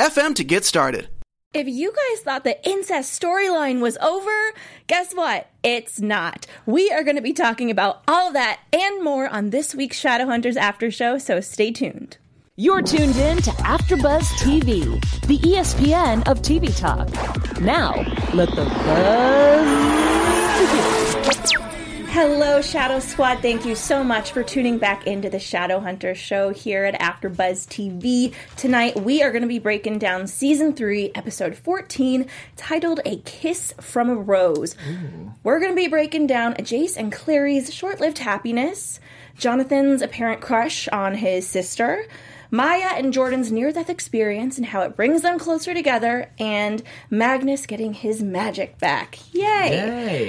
anchor.fm to get started. If you guys thought the incest storyline was over, guess what? It's not. We are going to be talking about all of that and more on this week's Shadowhunters After Show, so stay tuned. You're tuned in to AfterBuzz TV, the ESPN of TV talk. Now, let the buzz begin. Hello, Shadow Squad. Thank you so much for tuning back into the Shadowhunters show here at AfterBuzz TV. Tonight, we are going to be breaking down season three, episode 14, titled "A Kiss from a Rose." We're going to be breaking down Jace and Clary's short-lived happiness, Jonathan's apparent crush on his sister. Maya and Jordan's near death experience and how it brings them closer together, and Magnus getting his magic back. Yay!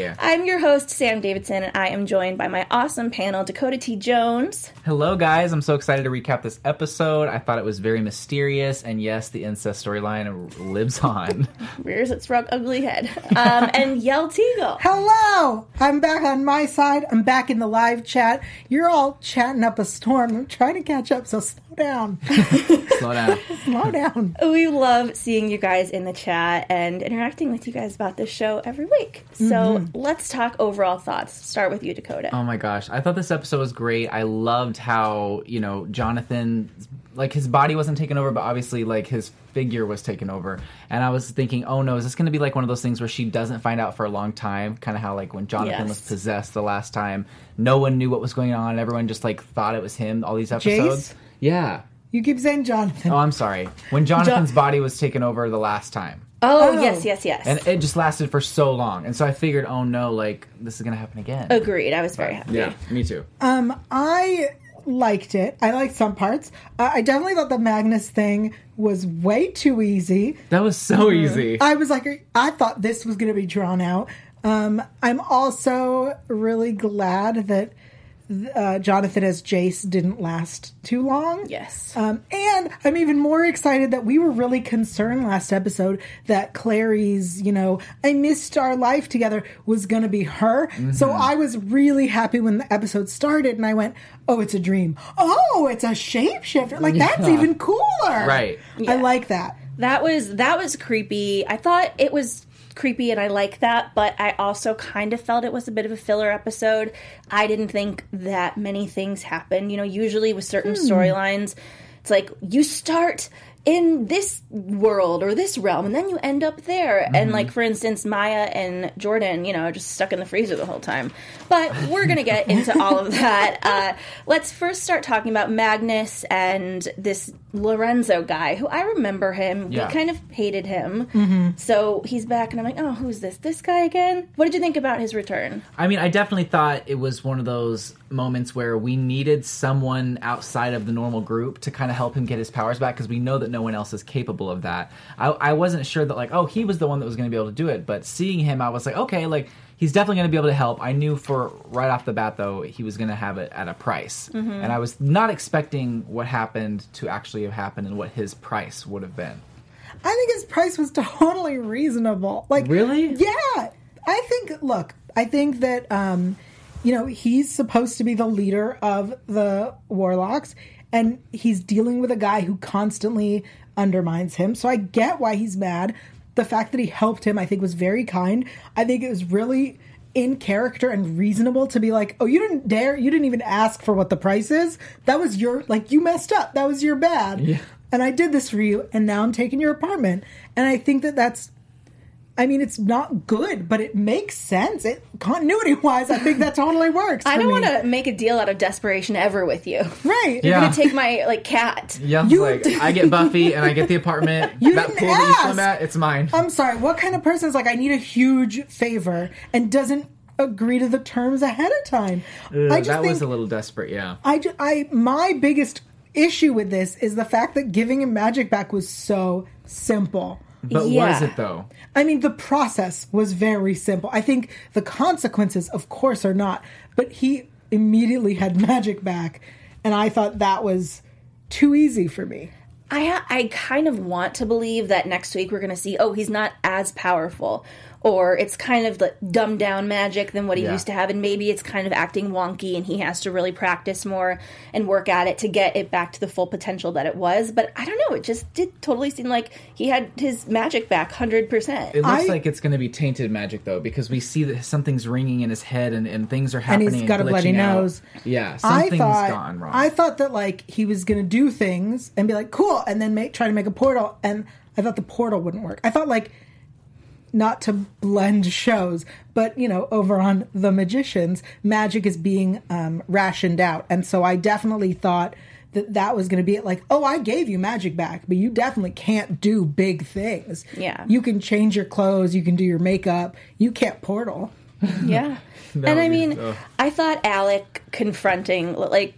Yay. I'm your host, Sam Davidson, and I am joined by my awesome panel, Dakota T. Jones, Hello, guys. I'm so excited to recap this episode. I thought it was very mysterious, and yes, the incest storyline lives on. rears its rug ugly head, um, and Yell Teagle. Hello! I'm back on my side. I'm back in the live chat. You're all chatting up a storm. I'm trying to catch up, so slow down. Slow down. slow down. We love seeing you guys in the chat and interacting with you guys about this show every week. So mm-hmm. let's talk overall thoughts. Start with you, Dakota. Oh my gosh. I thought this episode was great. I loved how, you know, Jonathan, like, his body wasn't taken over, but obviously, like, his figure was taken over. And I was thinking, oh no, is this going to be like one of those things where she doesn't find out for a long time? Kind of how, like, when Jonathan was possessed the last time, no one knew what was going on. Everyone just, like, thought it was him all these episodes. Jace? Yeah. You keep saying Jonathan. Oh, I'm sorry. When Jonathan's body was taken over the last time. oh, oh. yes, yes, yes. And it just lasted for so long. And so I figured, oh no, like, this is going to happen again. Agreed. I was very happy. Yeah, me too. Um, I liked it. I liked some parts. Uh, I definitely thought the Magnus thing was way too easy. That was so easy. I was like, I thought this was going to be drawn out. Um, I'm also really glad that uh, Jonathan as Jace didn't last too long. Yes. Um, and I'm even more excited that we were really concerned last episode that Clary's, you know, I missed our life together was going to be her. So I was really happy when the episode started and I went, oh, it's a dream. Oh, it's a shapeshifter. Like, that's Yeah. even cooler. Right. I like that. That was that was creepy. I thought it was creepy and I like that, but I also kind of felt it was a bit of a filler episode. I didn't think that many things happened. You know, usually with certain storylines, it's like you start in this world or this realm and then you end up there. And like for instance, Maya and Jordan, you know, are just stuck in the freezer the whole time. But we're going to get into all of that. Uh, let's first start talking about Magnus and this Lorenzo guy who I remember him. Yeah. We kind of hated him. Mm-hmm. So he's back, and I'm like, oh, who's this? This guy again? What did you think about his return? I mean, I definitely thought it was one of those moments where we needed someone outside of the normal group to kind of help him get his powers back because we know that no one else is capable of that. I, I wasn't sure that, like, oh, he was the one that was going to be able to do it, but seeing him, I was like, okay, like, he's definitely going to be able to help. I knew for right off the bat, though, he was going to have it at a price. And I was not expecting what happened to actually have happened and what his price would have been. I think his price was totally reasonable. Like Really? Yeah. I think look, I think that um you know, he's supposed to be the leader of the warlocks and he's dealing with a guy who constantly undermines him. So I get why he's mad. The fact that he helped him I think was very kind. I think it was really in character and reasonable to be like, "Oh, you didn't dare, you didn't even ask for what the price is. That was your like you messed up. That was your bad." And I did this for you and now I'm taking your apartment. And I think that that's I mean, it's not good, but it makes sense. It continuity wise, I think that totally works. I don't want to make a deal out of desperation ever with you. Right. You're Yeah. gonna take my like cat. Yeah, You- like I get Buffy and I get the apartment. You that didn't pool that you swim ask. at, it's mine. I'm sorry. What kind of person is like, I need a huge favor and doesn't agree to the terms ahead of time? I just that think was a little desperate, yeah. I, ju- I my biggest issue with this is the fact that giving him magic back was so simple. But was Yeah. it though? I mean, the process was very simple. I think the consequences, of course, are not. But he immediately had magic back, and I thought that was too easy for me. I ha- I kind of want to believe that next week we're going to see oh he's not as powerful or it's kind of the dumbed down magic than what he Yeah. used to have and maybe it's kind of acting wonky and he has to really practice more and work at it to get it back to the full potential that it was but I don't know it just did totally seem like he had his magic back 100%. It looks I- like it's going to be tainted magic though, because we see that something's ringing in his head and, and things are happening. And happening. he's got a bloody out. nose. Yeah, I something's thought gone wrong. I thought that like he was going to do things and be like cool, and then make try to make a portal, and I thought the portal wouldn't work. I thought like not to blend shows, but you know, over on The Magicians, magic is being um, rationed out, and so I definitely thought that that was going to be it. Like, oh, I gave you magic back, but you definitely can't do big things. Yeah. you can change your clothes, you can do your makeup, you can't portal. Yeah. And I mean, ugh. I thought Alec confronting, like,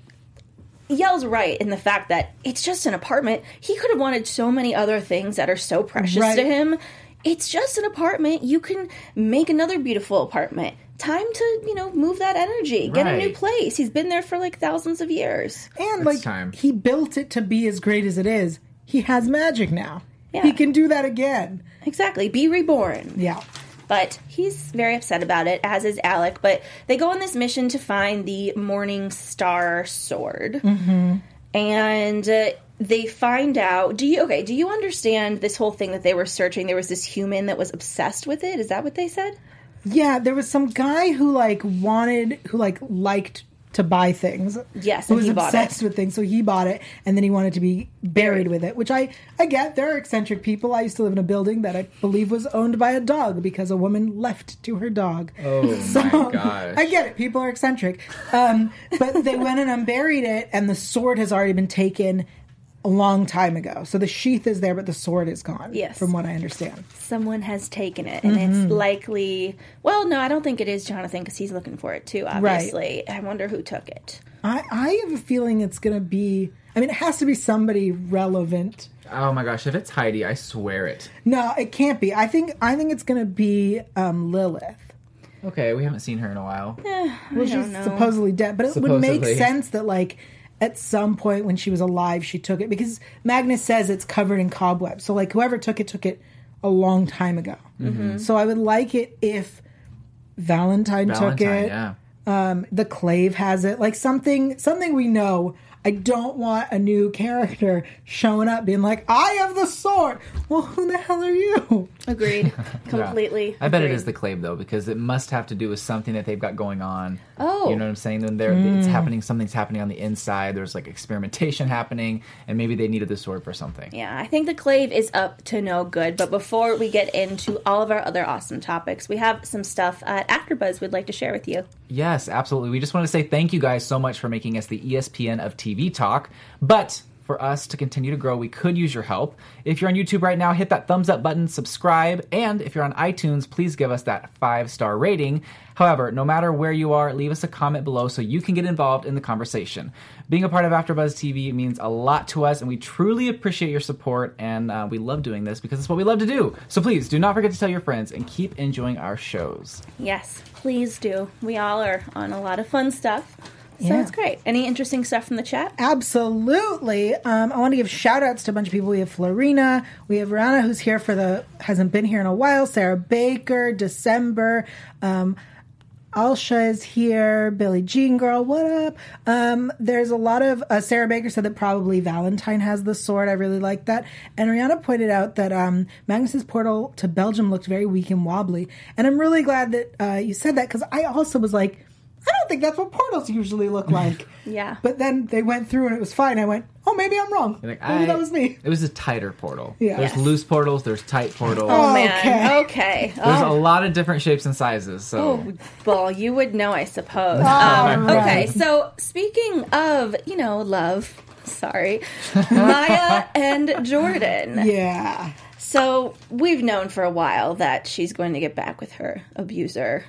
Yell's right in the fact that it's just an apartment. He could have wanted so many other things that are so precious Right. to him. It's just an apartment. You can make another beautiful apartment. Time to, you know, move that energy. Get a new Right. place. He's been there for like thousands of years. And It's like time. he built it to be as great as it is. He has magic now. Yeah. He can do that again. Exactly. Be reborn. Yeah. But he's very upset about it, as is Alec. But they go on this mission to find the Morning Star sword. Mm-hmm. And uh, they find out. Do you, okay, do you understand this whole thing that they were searching? There was this human that was obsessed with it. Is that what they said? Yeah, there was some guy who like wanted who like liked to buy things. Yes, who and was he bought obsessed it. with things, so he bought it, and then he wanted to be buried with it. Which I I get. There are eccentric people. I used to live in a building that I believe was owned by a dog because a woman left to her dog. Oh my gosh! I get it. People are eccentric. Um, but they went and unburied it, and the sword has already been taken a long time ago. So the sheath is there, but the sword is gone. Yes. From what I understand. Someone has taken it, and Mm-hmm. it's likely. Well, no, I don't think it is Jonathan because he's looking for it too. Obviously, I wonder who took it. I, I have a feeling it's going to be. I mean, it has to be somebody relevant. Oh my gosh! If it's Heidi, I swear it. No, it can't be. I think I think it's going to be um, Lilith. Okay, we haven't seen her in a while. I Well, she's don't know. supposedly dead, but it would make sense that like at some point when she was alive, she took it because Magnus says it's covered in cobwebs. So like whoever took it took it a long time ago. Mm-hmm. So I would like it if Valentine, took it. yeah. Um, the Clave has it. Like something something we know. I don't want a new character showing up being like, "I have the sword." Well, who the hell are you? Agreed. Yeah. Completely. I bet it agreed. is the clave though, because it must have to do with something that they've got going on. Oh. you know what I'm saying? Then there, Mm. it's happening. Something's happening on the inside. There's like experimentation happening, and maybe they needed the sword for something. Yeah, I think the clave is up to no good. But before we get into all of our other awesome topics, we have some stuff at AfterBuzz we'd like to share with you. Yes, absolutely. We just want to say thank you guys so much for making us the ESPN of TV talk. But for us to continue to grow, we could use your help. If you're on YouTube right now, hit that thumbs up button, subscribe, and if you're on iTunes, please give us that five star rating. However, no matter where you are, leave us a comment below so you can get involved in the conversation. Being a part of AfterBuzz TV means a lot to us, and we truly appreciate your support. And uh, we love doing this because it's what we love to do. So please do not forget to tell your friends and keep enjoying our shows. Yes, please do. We all are on a lot of fun stuff. So Yeah. it's great. Any interesting stuff from the chat? Absolutely. Um, I want to give shout outs to a bunch of people. We have Florina, we have Rana, who's here for the, hasn't been here in a while, Sarah Baker, December, um, Alsha is here, Billie Jean Girl, what up? Um, there's a lot of, uh, Sarah Baker said that probably Valentine has the sword. I really like that. And Rihanna pointed out that, um, Magnus's portal to Belgium looked very weak and wobbly. And I'm really glad that, uh, you said that because I also was like, I don't think that's what portals usually look like. Yeah. But then they went through and it was fine. I went, oh, maybe I'm wrong. Like, maybe I- that was me. It was a tighter portal. Yeah. There's Yes. loose portals, there's tight portals. Oh, man. Okay. Okay. There's Oh, a lot of different shapes and sizes. So Oh, well, you would know, I suppose. Um, right. Okay, so speaking of, you know, love, sorry, Maya and Jordan. Yeah. So we've known for a while that she's going to get back with her abuser.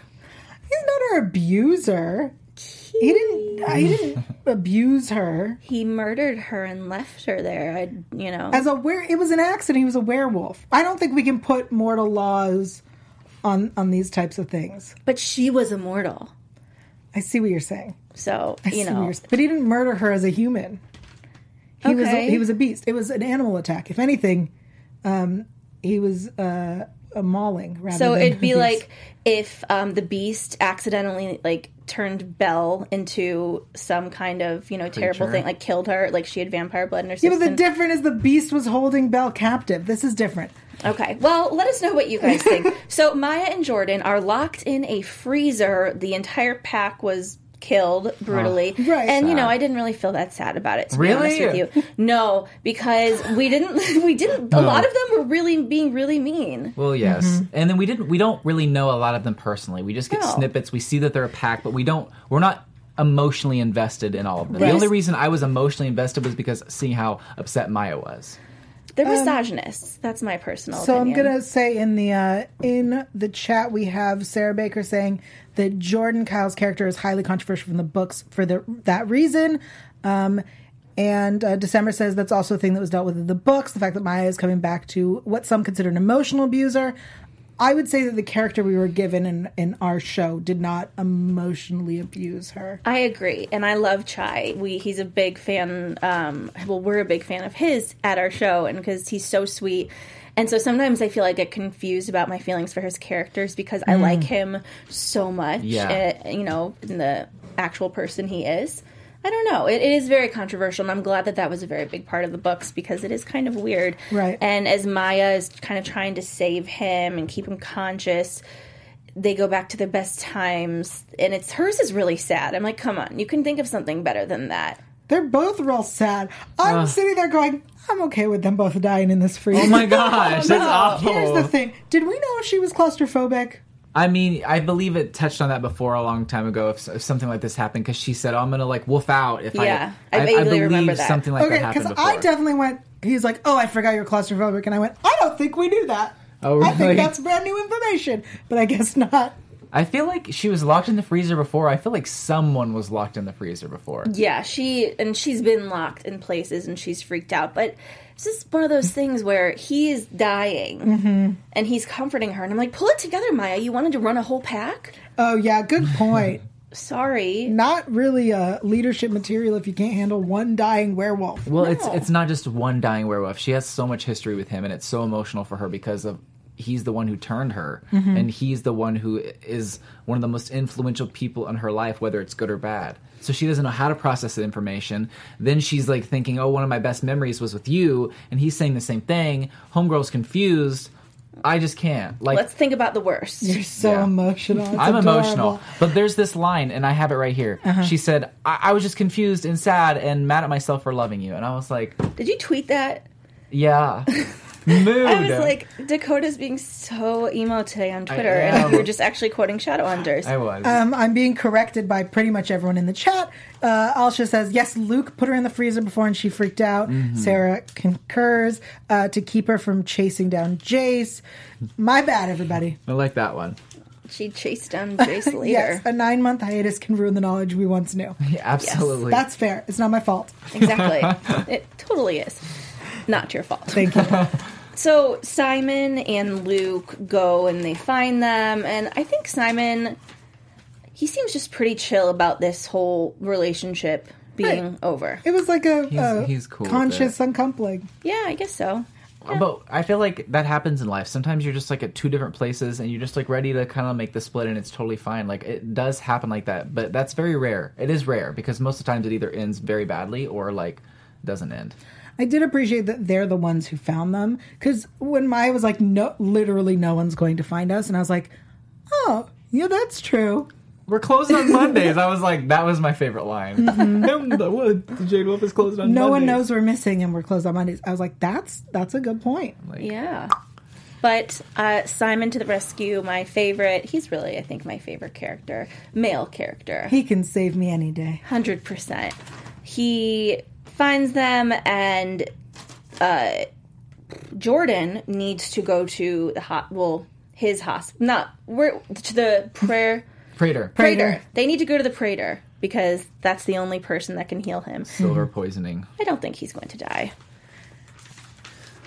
He's not her abuser. he didn't. He didn't abuse her He murdered her and left her there. I, you know. as a were. It was an accident. He was a werewolf. I don't think we can put mortal laws on on these types of things. but she was immortal. I see what you're saying. So, I you know. but he didn't murder her as a human. He was Okay. he was a beast. It was an animal attack. If anything, um, he was uh, a mauling. Rather So than it'd be like if um, the beast accidentally like turned Belle into some kind of you know terrible Creature. thing, like killed her, like she had vampire blood in her Yeah, system. but the different is the beast was holding Belle captive. This is different. Okay. Well, let us know what you guys think. so Maya and Jordan are locked in a freezer. The entire pack was killed brutally. Right. And you know, I didn't really feel that sad about it to Really? be honest with you. No, because we didn't we didn't a lot of them were really being really mean. Well, yes, Mm-hmm. and then we didn't. We don't really know a lot of them personally. We just get No. snippets. We see that they're a pack, but we don't. We're not emotionally invested in all of them. Right. The only reason I was emotionally invested was because seeing how upset Maya was. They're misogynists. That's my personal Um, So I'm gonna say in the uh, in the chat we have Sarah Baker saying that Jordan Kyle's character is highly controversial from the books for the, that reason. Um, and uh, December says that's also a thing that was dealt with in the books. The fact that Maya is coming back to what some consider an emotional abuser. I would say that the character we were given in, in our show did not emotionally abuse her. I agree, and I love Chai. We he's a big fan. Um, well, we're a big fan of his at our show, and because he's so sweet. And so sometimes I feel like I get confused about my feelings for his characters because I like him so much. Yeah. uh, you know, in the actual person he is. I don't know. It, it is very controversial, and I'm glad that that was a very big part of the books because it is kind of weird. Right. And as Maya is kind of trying to save him and keep him conscious, they go back to their best times, and it's hers is really sad. I'm like, come on, you can think of something better than that. They're both real sad. I'm sitting there going, I'm okay with them both dying in this freeze. Oh my gosh, that's awful. Here's the thing. Did we know she was claustrophobic? I mean, I believe it touched on that before a long time ago. If, if something like this happened, because she said, "Oh, "I'm gonna like wolf out." If Yeah, I, I I, vaguely believe remember that. something like okay, that happened because. I definitely went. He's like, "Oh, I forgot you're claustrophobic," and I went, "I don't think we knew that." Oh, I think that's brand new information, but I guess not. I feel like she was locked in the freezer before. I feel like someone was locked in the freezer before. Yeah, she and she's been locked in places and she's freaked out. But it's just one of those things where he is dying mm-hmm. and he's comforting her, and I'm like, pull it together, Maya. You wanted to run a whole pack. Oh yeah, good point. Sorry. not really a leadership material if you can't handle one dying werewolf. Well, it's it's not just one dying werewolf. She has so much history with him, and it's so emotional for her because of he's the one who turned her, Mm-hmm. and he's the one who is one of the most influential people in her life, whether it's good or bad. So she doesn't know how to process the information. Then she's like thinking, "Oh, one of my best memories was with you," and he's saying the same thing. Homegirl's confused. I just can't. Like Let's think about the worst. You're so Yeah. emotional. It's I'm adorable. emotional. But there's this line, and I have it right here. Uh-huh. She said, I-, I was just confused and sad and mad at myself for loving you. And I was like, Did you tweet that? yeah. Mood. I was like, Dakota's being so emo today on Twitter, and you were just actually quoting Shadow Shadowhunters. I was. Um, I'm being corrected by pretty much everyone in the chat. Uh, Alsha says, yes, Luke put her in the freezer before and she freaked out. Mm-hmm. Sarah concurs uh, to keep her from chasing down Jace. My bad, everybody. I like that one. She chased down Jace later. Yes, a nine month hiatus can ruin the knowledge we once knew. Yeah, absolutely. That's fair. It's not my fault. Exactly. it totally is. Not your fault. Thank you. So Simon and Luke go and they find them, and I think Simon, he seems just pretty chill about this whole relationship being Right. over. It was like a, He's- a he's cool conscious it. uncoupling. Yeah, I guess so. But I feel like that happens in life. Sometimes you're just like at two different places and you're just like ready to kind of make the split and it's totally fine. Like it does happen like that, but that's very rare. It is rare because most of the times it either ends very badly or like doesn't end. I did appreciate that they're the ones who found them because when Maya was like, "No, literally, no one's going to find us," and I was like, "Oh, yeah, that's true." We're closed on Mondays. I was like, that was my favorite line. the, what? The Jade Wolf is closed on No one knows we're missing, and we're closed on Mondays. I was like, "That's that's a good point." Like, Yeah. But uh, Simon to the rescue, my favorite. He's really, I think, my favorite character, male character. He can save me any day. Hundred percent. He finds them, and uh, Jordan needs to go to the hot. Well, his hospital, not where to the prayer Praetor. Praetor. Praetor. They need to go to the Praetor because that's the only person that can heal him. Silver poisoning. I don't think he's going to die.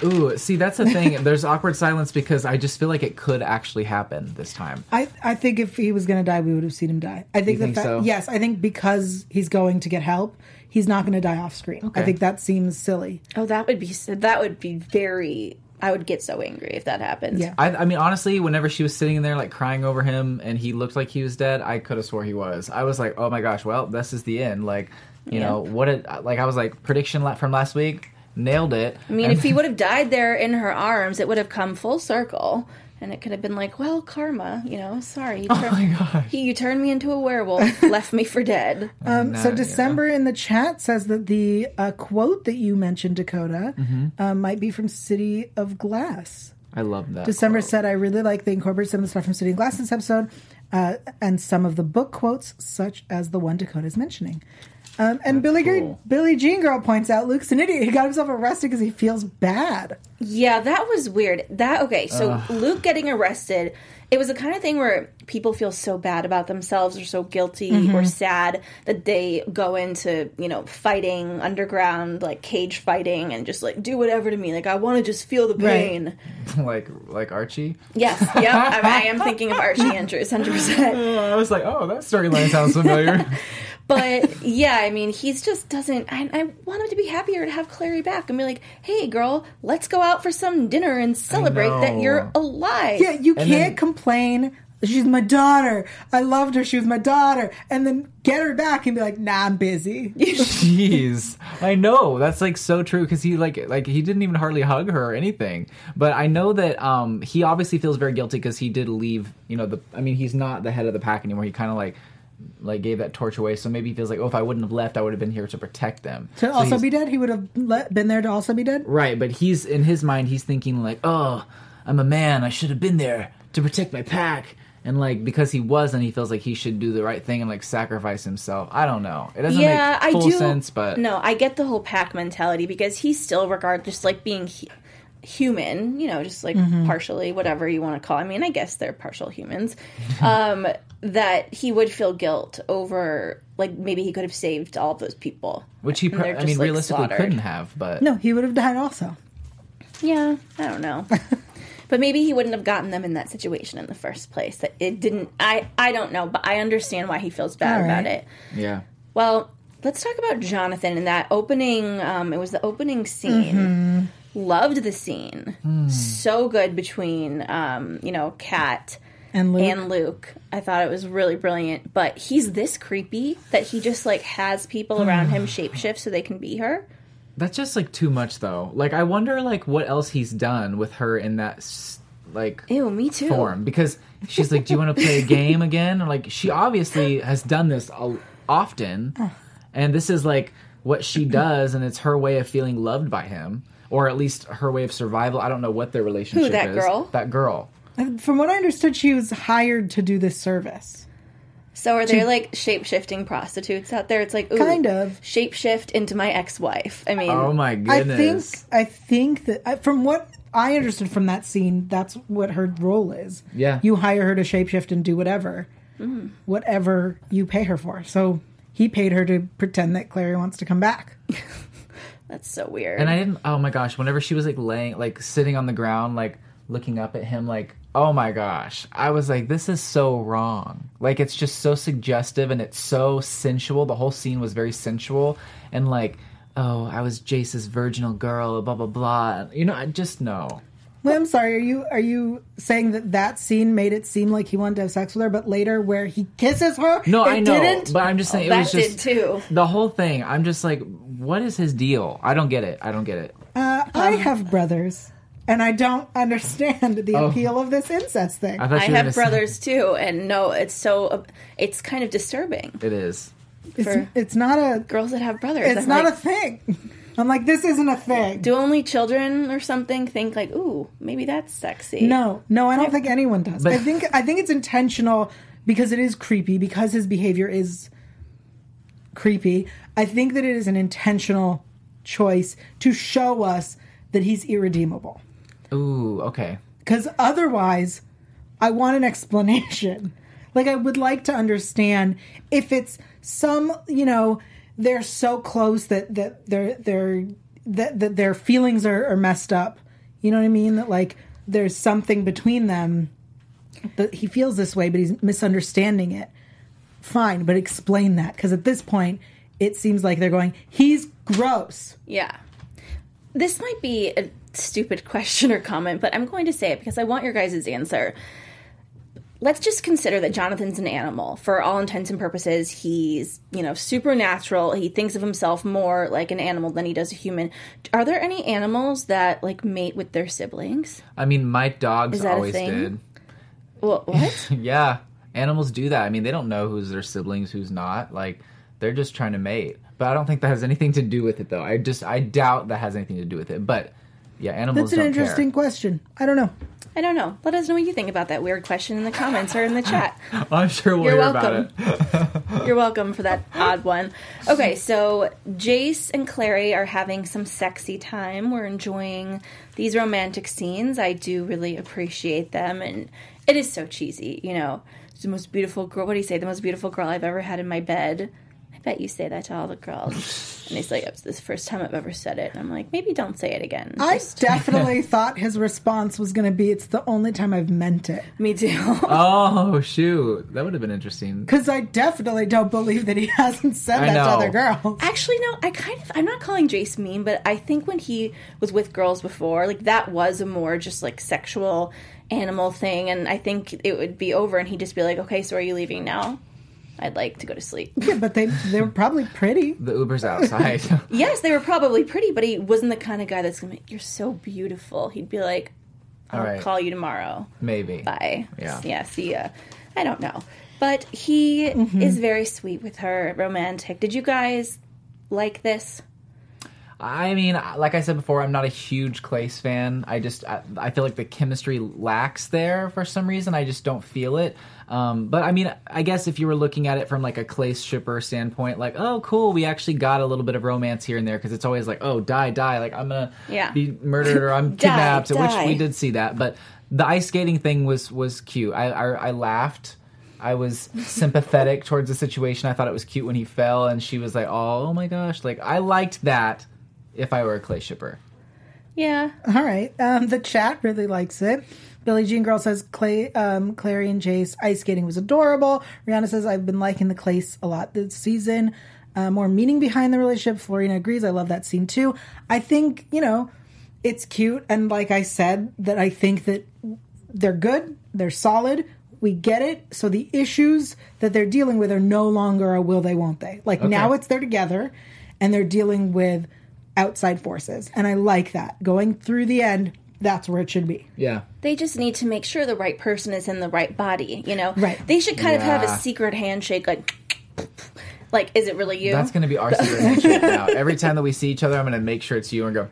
Ooh, see, that's the thing. There's awkward silence because I just feel like it could actually happen this time. I, I think if he was going to die, we would have seen him die. I think You the think fact, so? yes, I think because he's going to get help, he's not going to die off screen. I think that seems silly. Oh, that would be that would be very. I would get so angry if that happened. Yeah. I, I mean, honestly, whenever she was sitting there like crying over him and he looked like he was dead, I could have swore he was. I was like, oh my gosh, well, this is the end. Like, you Yeah. know, what it, like, I was like, prediction from last week, nailed it. I mean, if he would have died there in her arms, it would have come full circle, and it could have been like, "Well, karma, you know, sorry, you, turned, Oh my gosh. he, you turned me into a werewolf, left me for dead." Um, so Nah, December in the chat says that the uh, quote that you mentioned, Dakota, Mm-hmm. uh, might be from City of Glass. I love that. December quote. said, "I really like they incorporate some of the stuff from City of Glass in this episode, uh, and some of the book quotes, such as the one Dakota's mentioning." Um, and Billy cool. Billy Jean Girl points out Luke's an idiot. He got himself arrested because he feels bad. Yeah, that was weird. That okay, so Luke getting arrested, it was the kind of thing where people feel so bad about themselves or so guilty or sad that they go into, you know, fighting underground, like cage fighting and just like do whatever to me. Like I want to just feel the Right. pain. like, like Archie. Yes, yeah, I, I am thinking of Archie Andrews 100%. I was like, oh, that storyline sounds familiar. But yeah, I mean, he's just doesn't. I, I want him to be happier to have Clary back and be like, "Hey, girl, let's go out for some dinner and celebrate that you're alive." Yeah, you And can't then- complain. She's my daughter. I loved her. She was my daughter. And then get her back and be like, nah, I'm busy. Jeez, I know that's like so true because he like like he didn't even hardly hug her or anything. But I know that um he obviously feels very guilty because he did leave. You know the I mean he's not the head of the pack anymore. He kind of like like gave that torch away. So maybe he feels like oh if I wouldn't have left I would have been here to protect them. To So also be dead, he would have let, been there to also be dead. right, but he's in his mind he's thinking like oh I'm a man I should have been there to protect my pack. And like because he wasn't, he feels like he should do the right thing and like sacrifice himself. I don't know. It doesn't yeah, make full I do. sense, but no, I get the whole pack mentality because he still regards just like being hu- human, you know, just like partially whatever you want to call. I mean, I guess they're partial humans. um, that he would feel guilt over, like maybe he could have saved all of those people, which he And pro- I mean like, realistically slaughtered. couldn't have. But No, he would have died also. Yeah, I don't know. but maybe he wouldn't have gotten them in that situation in the first place. That it didn't. I I don't know, but I understand why he feels bad All about it. yeah. Well, let's talk about Jonathan and that opening. Um, it was the opening scene. Loved the scene. So good between um, you know Kat And Luke. and Luke. I thought it was really brilliant. But he's this creepy that he just like has people around him shapeshift so they can be her. That's just like too much though. Like I wonder like what else he's done with her in that like Ew, me too. form because she's like, "Do you want to play a game again?" Or like she obviously has done this often, and this is like what she does, and it's her way of feeling loved by him, or at least her way of survival. I don't know what their relationship Who, that is. girl? That girl. From what I understood, she was hired to do this service. So are there like shape shifting prostitutes out there? It's like ooh, Kind of. shape shift into my ex wife. I mean, Oh my goodness. I think I think that I, from what I understood from that scene, that's what her role is. Yeah. you hire her to shapeshift and do whatever, Mm. whatever you pay her for. So he paid her to pretend that Clary wants to come back. that's so weird. And I didn't. Oh my gosh! Whenever she was like laying, like sitting on the ground, like looking up at him, like oh my gosh, I was like, this is so wrong. Like it's just so suggestive and it's so sensual. The whole scene was very sensual and like, oh, I was Jace's virginal girl, blah blah blah. You know, I just know. Well, I'm sorry. Are you are you saying that that scene made it seem like he wanted to have sex with her, but later where he kisses her, No, it I know, didn't? but I'm just saying it that was just did too. the whole thing. I'm just like, what is his deal? I don't get it. I don't get it. Uh, I have brothers, and I don't understand the Oh. appeal of this incest thing. I thought I you were gonna have say- brothers too, and no, it's so it's kind of disturbing. It is. It's, for- it's not a Girls that have brothers, it's I'm not like, a thing. I'm like, this isn't a thing. Do only children or something think like, ooh, maybe that's sexy? No, no, I don't think anyone does. But- I think I think it's intentional because it is creepy because his behavior is creepy. I think that it is an intentional choice to show us that he's irredeemable. Ooh, okay. Because otherwise, I want an explanation. Like I would like to understand if it's some, you know, they're so close that that their their that, that their feelings are, are messed up. You know what I mean? That like there's something between them that he feels this way, but he's misunderstanding it. Fine, but explain that because at this point, it seems like they're going. He's gross. Yeah. This might be a stupid question or comment, but I'm going to say it because I want your guys' answer. Let's just consider that Jonathan's an animal. For all intents and purposes, he's, you know, supernatural. He thinks of himself more like an animal than he does a human. Are there any animals that like mate with their siblings? I mean, my dogs Is that a always thing? did. Well, what? Yeah, animals do that. I mean, they don't know who's their siblings, who's not. Like, they're just trying to mate. But I don't think that has anything to do with it, though. I just, I doubt that has anything to do with it. But yeah, animals. That's an don't interesting Care. question. I don't know. I don't know. Let us know what you think about that weird question in the comments or in the chat. I'm sure we'll You're hear welcome. about it. You're welcome for that odd one. Okay, so Jace and Clary are having some sexy time. We're enjoying these romantic scenes. I do really appreciate them, and it is so cheesy. You know, it's the most beautiful girl. What do you say? The most beautiful girl I've ever had in my bed. I bet you say that to all the girls. And he's like, "It's the first time I've ever said it." And I'm like, maybe don't say it again. I Just- definitely thought his response was going to be, "It's the only time I've meant it." me too. Oh shoot, that would have been interesting. Because I definitely don't believe that he hasn't said I that to know. other girls. Actually, no. I kind of I'm not calling Jace mean, but I think when he was with girls before, like that was a more just like sexual animal thing, and I think it would be over, and he'd just be like, "Okay, so are you leaving now? I'd like to go to sleep." Yeah, but they they were probably pretty. The Uber's outside. yes, they were probably pretty, but he wasn't the kind of guy that's gonna. Be You're so beautiful. He'd be like, "I'll All right. call you tomorrow." Maybe. Bye. Yeah. Yeah, uh, see ya. I don't know. But he mm-hmm. is very sweet with her, romantic. Did you guys like this? I mean, like I said before, I'm not a huge Clace fan. I just I, I feel like the chemistry lacks there for some reason. I just don't feel it. Um, but I mean, I guess if you were looking at it from like a Clace shipper standpoint, like, oh, cool, we actually got a little bit of romance here and there because it's always like, oh, die, die, like I'm gonna Yeah. be murdered or I'm Die, kidnapped, which we did see that. But the ice skating thing was was cute. I I, I laughed. I was sympathetic towards the situation. I thought it was cute when he fell, and she was like, "Oh, oh my gosh!" Like I liked that. If I were a Clace shipper, Yeah. All right. Um, the chat really likes it. Billie Jean Girl says Clay, um, Clary and Jace ice skating was adorable. Rihanna says I've been liking the Clace a lot this season. Uh, more meaning behind the relationship. Florina agrees. I love that scene too. I think you know it's cute, and like I said, that I think that they're good. They're solid. We get it. So the issues that they're dealing with are no longer a will they, won't they. Like now it's they're together, and they're dealing with outside forces, and I like that. Going through the end, that's where it should be. yeah, They just need to make sure the right person is in the right body, you know? Right. They should kind of have a secret handshake, like, like, is it really you? that's gonna be our secret handshake now. Every time that we see each other, I'm gonna make sure it's you and go.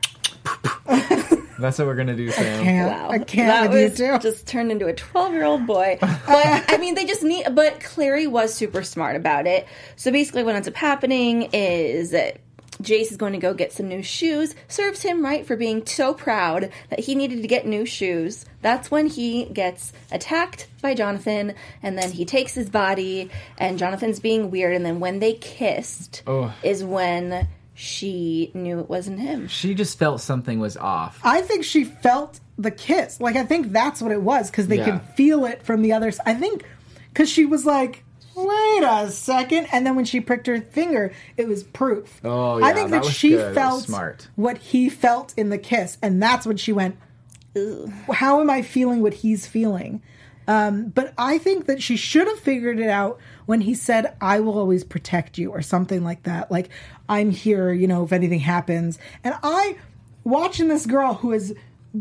That's what we're gonna do, Sam. Can't, Wow. I can't that with was you too. just turned into a 12 year old boy. But I mean, they just need, but Clary was super smart about it. So basically, what ends up happening is that Jace is going to go get some new shoes. Serves him right for being so proud that he needed to get new shoes. That's when he gets attacked by Jonathan, and then he takes his body, and Jonathan's being weird. And then when they kissed, Oh. is when she knew it wasn't him. She just felt something was off. I think she felt the kiss. Like I think that's what it was because they Yeah. can feel it from the other. I think because she was like, "Wait a second. and then when she pricked her finger, it was proof. Oh, yeah, I think that that, she good. Felt smart. what he felt in the kiss, and that's when she went. How am I feeling what he's feeling? Um, but I think that she should have figured it out when he said, I will always protect you, or something like that. Like, I'm here, you know, if anything happens. And I, watching this girl who has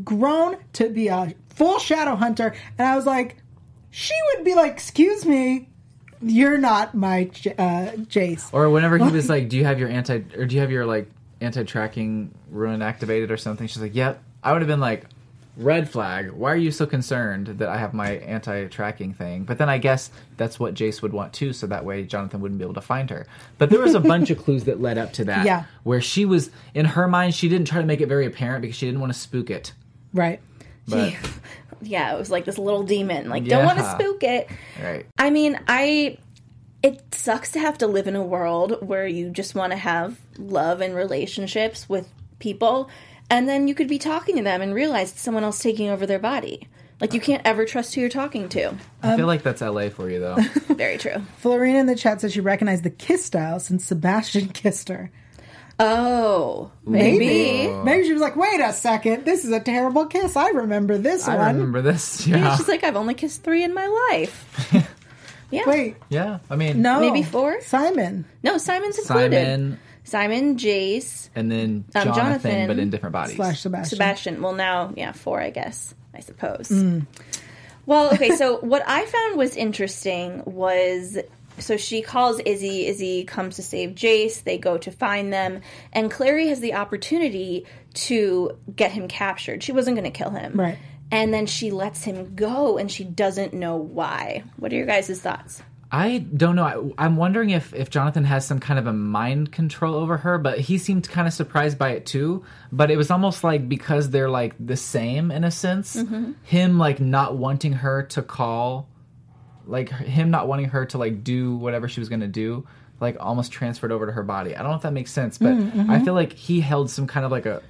grown to be a full shadow hunter, and I was like, she would be like, Excuse me, you're not my uh, Jace. Or whenever he was like, "Do you have your anti or do you have your like anti-tracking rune activated or something?" She's like, "Yep." I would have been like, "Red flag. Why are you so concerned that I have my anti-tracking thing?" But then I guess that's what Jace would want too, so that way Jonathan wouldn't be able to find her. But there was a bunch of clues that led up to that. Yeah. Where she was in her mind, she didn't try to make it very apparent because she didn't want to spook it. Right. But yeah, it was like this little demon. Like, don't want to spook it. Right. I mean, I. It sucks to have to live in a world where you just want to have love and relationships with people, and then you could be talking to them and realize it's someone else taking over their body. Like, you can't ever trust who you're talking to. I feel um, like that's LA for you though. Very true. Florina in the chat says she recognized the kiss style since Sebastian kissed her. Oh, maybe. Maybe she was like, wait a second, this is a terrible kiss. I remember this one. I one. remember this. Maybe Yeah. she's like, I've only kissed three in my life. yeah. Wait, Yeah. I mean, no. Maybe four? Simon. No, Simon's included. Simon Simon, Jace, and then Um, Jonathan, Jonathan but in different bodies. Slash Sebastian. Sebastian. Well, now, yeah, four, I guess, I suppose. Mm. Well, okay, so what I found was interesting was so she calls Izzy, Izzy comes to save Jace, they go to find them, and Clary has the opportunity to get him captured. She wasn't going to kill him. Right. And then she lets him go, and she doesn't know why. What are your guys' thoughts? I don't know. I, I'm wondering if if Jonathan has some kind of a mind control over her, but he seemed kind of surprised by it too. But it was almost like because they're like the same in a sense. Mm-hmm. Him like not wanting her to call, like him not wanting her to like do whatever she was gonna do, like almost transferred over to her body. I don't know if that makes sense, but Mm-hmm. I feel like he held some kind of like a.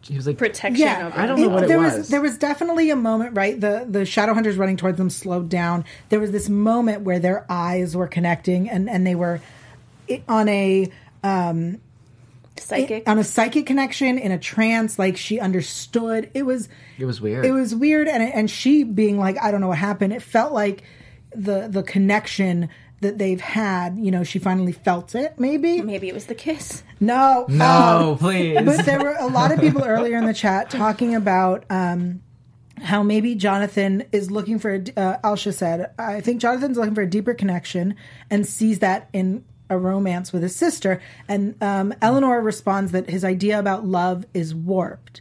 He was like Protection Yeah, over I don't know what it there was. There was definitely a moment, right? The the shadow hunters running towards them slowed down. There was this moment where their eyes were connecting, and and they were on a psychic. on a psychic connection in a trance. Like she understood. It was It was weird. it was weird, and and she being like, I don't know what happened. It felt like the the connection that they've had. You know, she finally felt it. Maybe Maybe it was the kiss. no, no, um, please. but there were a lot of people earlier in the chat talking about um, how maybe Jonathan is looking for. Uh, Alsha said, "I think Jonathan's looking for a deeper connection and sees that in a romance with his sister." And um, Eleanor responds that his idea about love is warped.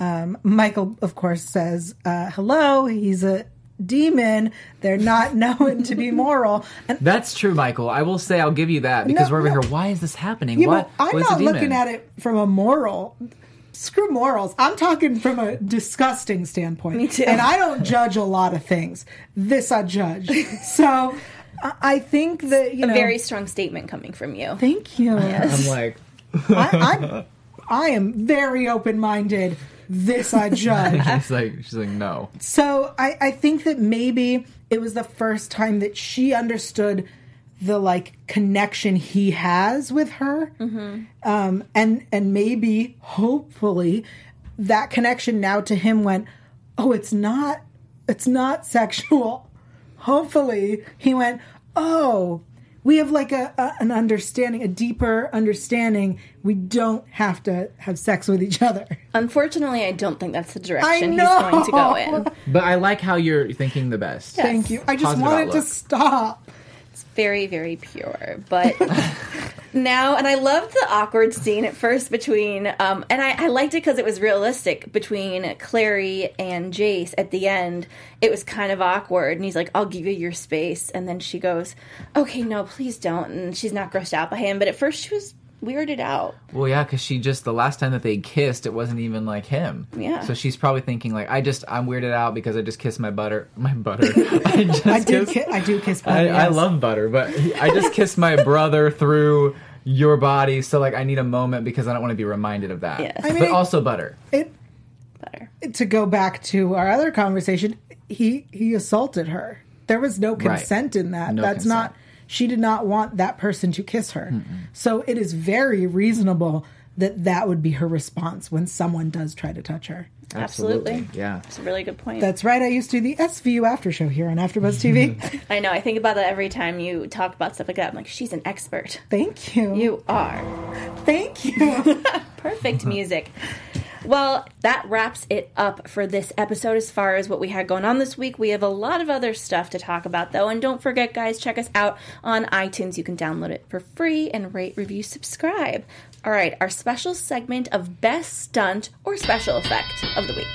Um, Michael, of course, says, uh, "Hello, he's a." Demon, they're not known to be moral, and That's true, Michael. I will say I'll give you that because No, we're over no. here. Why is this happening? Yeah, what? I'm what is not looking at it from a moral. Screw morals. I'm talking from a disgusting standpoint. Me too. And I don't judge a lot of things. This I judge. so I- I think that you A know. very strong statement coming from you. Thank you. I'm like, I, I I am very open minded. This I judge. she's like, she's like, no. So I, I think that maybe it was the first time that she understood the like connection he has with her, um, and and maybe hopefully that connection now to him went, oh, it's not, it's not sexual. Hopefully he went, oh, we have like a, a an understanding, a deeper understanding. We don't have to have sex with each other. Unfortunately, I don't think that's the I direction he's going to go in. But I like how you're thinking the best. Thank you. I just Positive want it to outlook. Stop. Very, very pure. But now, and I loved the awkward scene at first between, um, and I, I liked it because it was realistic between Clary and Jace at the end. It was kind of awkward, and he's like, I'll give you your space. And then she goes, Okay, no, please don't. And she's not grossed out by him, but at first she was weirded out. Well, yeah, because she just the last time that they kissed, it wasn't even like him. Yeah. So she's probably thinking like, I just I'm weirded out because I just kissed my butter, my butter. I just I do. kissed- Ki- I do kiss. I, Butter, I yes. love butter, but I just kissed my brother through your body, so like I need a moment because I don't want to be reminded of that. Yes. I mean, but also butter. it. Better. To go back to our other conversation, he he assaulted her. There was no consent in that. No That's consent. not. She did not want that person to kiss her. So it is very reasonable that that would be her response when someone does try to touch her. Absolutely. Yeah. It's a really good point. That's right. I used to do the SVU after show here on AfterBuzz TV. I know. I think about that every time you talk about stuff like that. I'm like, she's an expert. Thank you. You are. Thank you. Perfect music. Well, that wraps it up for this episode as far as what we had going on this week. We have a lot of other stuff to talk about, though. And don't forget, guys, check us out on iTunes. You can download it for free and rate, review, subscribe. All right, our special segment of best stunt or special effect of the week.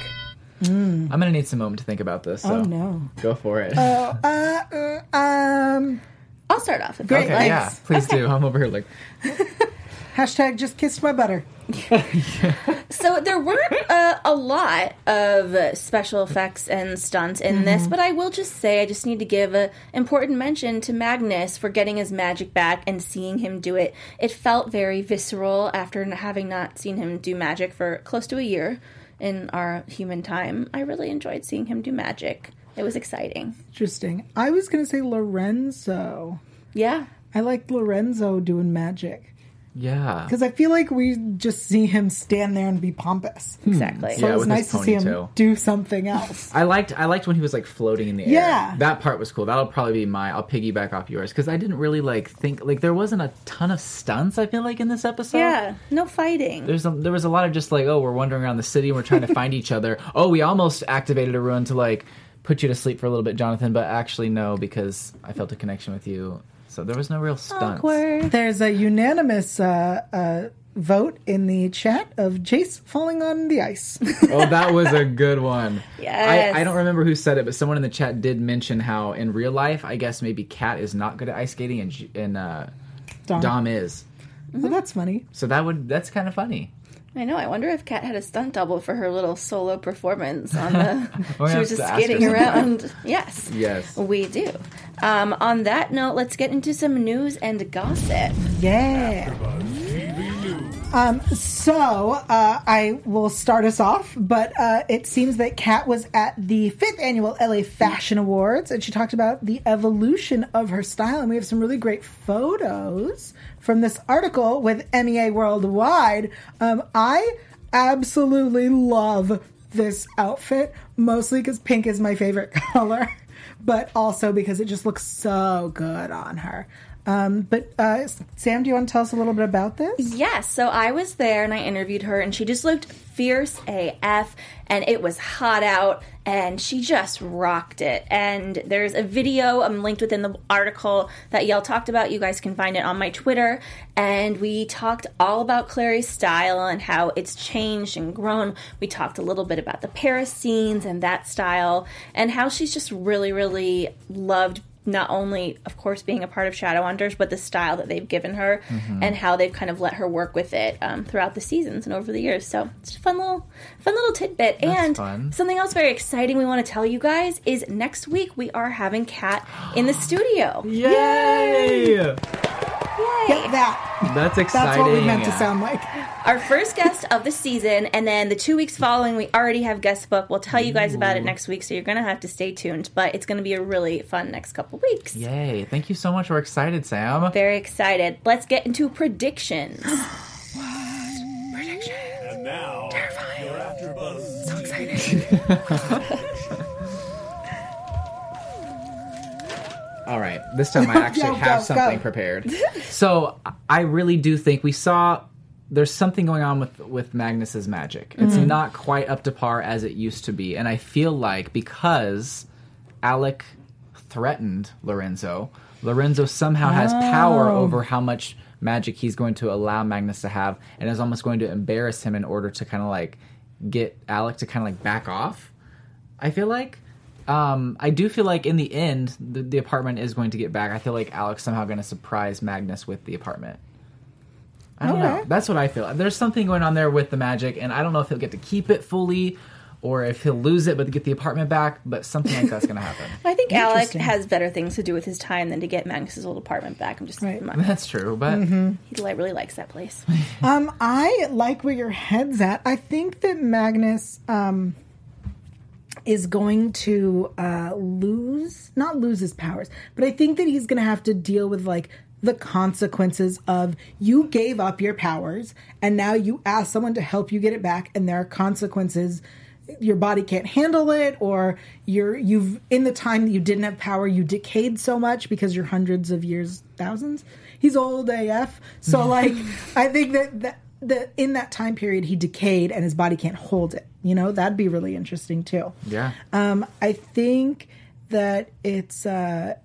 I'm gonna need some moment to think about this. So oh no. Go for it. Uh, uh, um. I'll start off. If Great, you'd okay, like. yeah, please do. I'm over here like, Hashtag just kissed my butter. So there weren't uh, a lot of special effects and stunts in this, but I will just say I just need to give an important mention to Magnus for getting his magic back and seeing him do it. It felt very visceral after having not seen him do magic for close to a year in our human time. I really enjoyed seeing him do magic. It was exciting. Interesting. I was going to say Lorenzo. Yeah. I like Lorenzo doing magic Yeah. because I feel like we just see him stand there and be pompous. Hmm. Exactly. So Yeah, it was nice to see him ponytail. do something else. I liked I liked when he was like floating in the air. Yeah. that part was cool. That'll probably be my. I'll piggyback off yours because I didn't really like think like there wasn't a ton of stunts. I feel like in this episode. Yeah. No fighting. There's a, there was a lot of just like oh we're wandering around the city and we're trying to find each other. Oh we almost activated a rune to like put you to sleep for a little bit, Jonathan, but actually no because I felt a connection with you. So there was no real stunts. Awkward. There's a unanimous uh, uh, vote in the chat of Jace falling on the ice. Oh, that was a good one. Yes. I, I don't remember who said it, but someone in the chat did mention how in real life, I guess maybe Kat is not good at ice skating and and uh, Dom. Dom is. Well, that's funny. So that would that's kind of funny. I know. I wonder if Kat had a stunt double for her little solo performance on the. She was just ask skating sometime. around. Yes. Yes. We do. Um, on that note, let's get into some news and gossip. Yeah. Um, so uh, I will start us off, but uh, it seems that Kat was at the fifth annual LA Fashion Awards, and she talked about the evolution of her style, and we have some really great photos from this article with MEA Worldwide. Um, I absolutely love this outfit, mostly because pink is my favorite color, but also because it just looks so good on her. Um, but uh, Sam, do you want to tell us a little bit about this? Yes, so I was there and I interviewed her, and she just looked fierce AF, and it was hot out, and she just rocked it. And there's a video um, linked within the article that y'all talked about. You guys can find it on my Twitter, and we talked all about Clary's style and how it's changed and grown. We talked a little bit about the Paris scenes and that style, and how she's just really, really loved not only, of course, being a part of Shadowhunters, but the style that they've given her and how they've kind of let her work with it um, throughout the seasons and over the years. So it's a fun little, fun little tidbit. and fun. something else very exciting we want to tell you guys is next week we are having Kat in the studio. Yay! Get that. That's exciting. That's what we meant to sound like. Our first guest of the season, and then the two weeks following, we already have guest book. We'll tell you guys about it next week, so you're gonna have to stay tuned. But it's gonna be a really fun next couple weeks. Yay! Thank you so much. We're excited, Sam. Very excited. Let's get into predictions. What predictions? And now, your AfterBuzz so excited. All right, this time I actually Go, have go, something go. prepared. so I really do think we saw there's something going on with with Magnus's magic. It's Mm-hmm. not quite up to par as it used to be, and I feel like because Alec threatened Lorenzo, Lorenzo somehow has power Oh. over how much magic he's going to allow Magnus to have, and is almost going to embarrass him in order to kind of like get Alec to kind of like back off. I feel like. Um, I do feel like in the end, the, the apartment is going to get back. I feel like Alec's somehow going to surprise Magnus with the apartment. I don't know. That's what I feel. There's something going on there with the magic, and I don't know if he'll get to keep it fully, or if he'll lose it but get the apartment back. But something like that's going to happen. I think Alec has better things to do with his time than to get Magnus's old apartment back. I'm just Right. That's true, but he really likes that place. Um, I like where your head's at. I think that Magnus um, is going to uh, lose, not lose his powers, but I think that he's going to have to deal with like the consequences of you gave up your powers and now you ask someone to help you get it back, and there are consequences. Your body can't handle it, or you're you've in the time that you didn't have power, you decayed so much because you're hundreds of years, thousands. He's old AF, so like I think that that the in that time period he decayed and his body can't hold it. You know that'd be really interesting too. yeah, Um, I think that it's uh,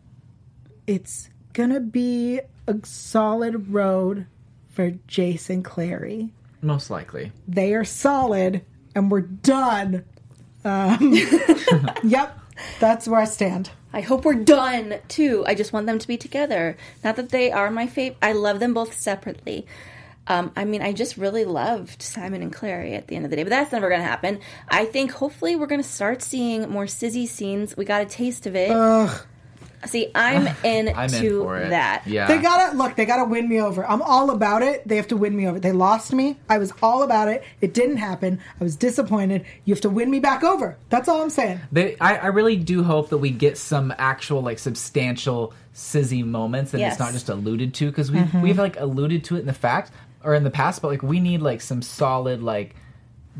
it's gonna be a solid road for Jace and Clary. most likely. They are solid, and we're done. Um, yep, that's where I stand. I hope we're done too. I just want them to be together. Not that they are my favorite. I love them both separately. Um, I mean, I just really loved Simon and Clary at the end of the day, but that's never going to happen. I think hopefully we're going to start seeing more Sizzy scenes. We got a taste of it. See, I'm into I'm in for it. that. Yeah. They gotta look. They gotta win me over. I'm all about it. They have to win me over. They lost me. I was all about it. It didn't happen. I was disappointed. You have to win me back over. That's all I'm saying. They, I, I really do hope that we get some actual like substantial sizzy moments and Yes. it's not just alluded to because we Mm-hmm. we've like alluded to it in the fact or in the past, but like we need like some solid like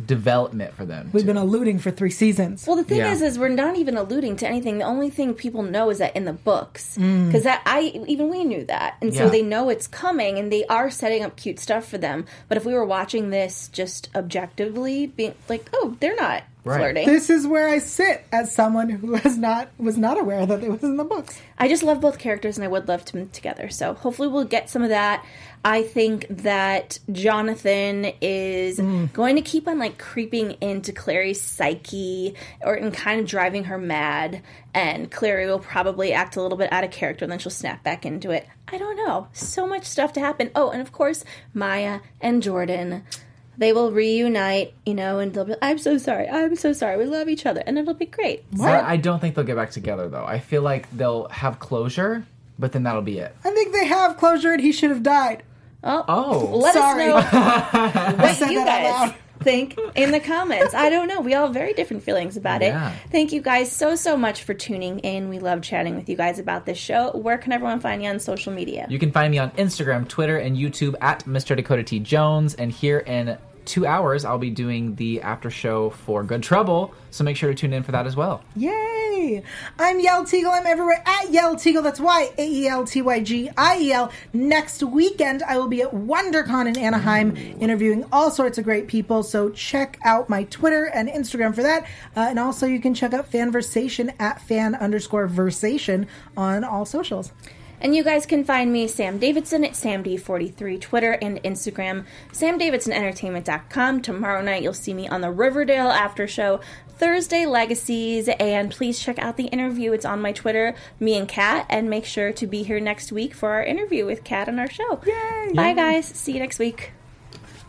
development for them. We've to- been alluding for three seasons. Well, the thing Yeah. is, is we're not even alluding to anything. The only thing people know is that in the books, Mm. because that I even we knew that, and so Yeah. they know it's coming, and they are setting up cute stuff for them. But if we were watching this just objectively, being like, oh, they're not Right. flirting. this is where I sit as someone who was not was not aware that it was in the books. I just love both characters, and I would love them together. So hopefully, we'll get some of that. I think that Jonathan is mm. going to keep on like creeping into Clary's psyche, or and kind of driving her mad. And Clary will probably act a little bit out of character, and then she'll snap back into it. I don't know. So much stuff to happen. Oh, and of course, Maya and Jordan. They will reunite, you know, and they'll be, I'm so sorry, I'm so sorry, we love each other, and it'll be great. I, I don't think they'll get back together though. I feel like they'll have closure, but then that'll be it. I think they have closure, and he should have died. Oh, oh. Let Sorry. us know what said you that out guys loud. Think in the comments. I don't know. We all have very different feelings about Yeah. it. Thank you guys so, so much for tuning in. We love chatting with you guys about this show. Where can everyone find you on social media? You can find me on Instagram, Twitter, and YouTube at Mr. Dakota T. Jones. And here in two hours, I'll be doing the after show for Good Trouble. So make sure to tune in for that as well. Yay! I'm Yael Tygiel. I'm everywhere at Yael Tygiel. That's Y A E L T Y G I E L. Next weekend, I will be at WonderCon in Anaheim interviewing all sorts of great people. So check out my Twitter and Instagram for that. Uh, and also, you can check out Fanversation at fan underscore versation on all socials. And you guys can find me, Sam Davidson, at SamD43, Twitter and Instagram, SamDavidsonEntertainment.com. Tomorrow night, you'll see me on the Riverdale After Show, Thursday Legacies, and please check out the interview. It's on my Twitter, me and Kat, and make sure to be here next week for our interview with Kat on our show. Yay! Bye, guys. See you next week.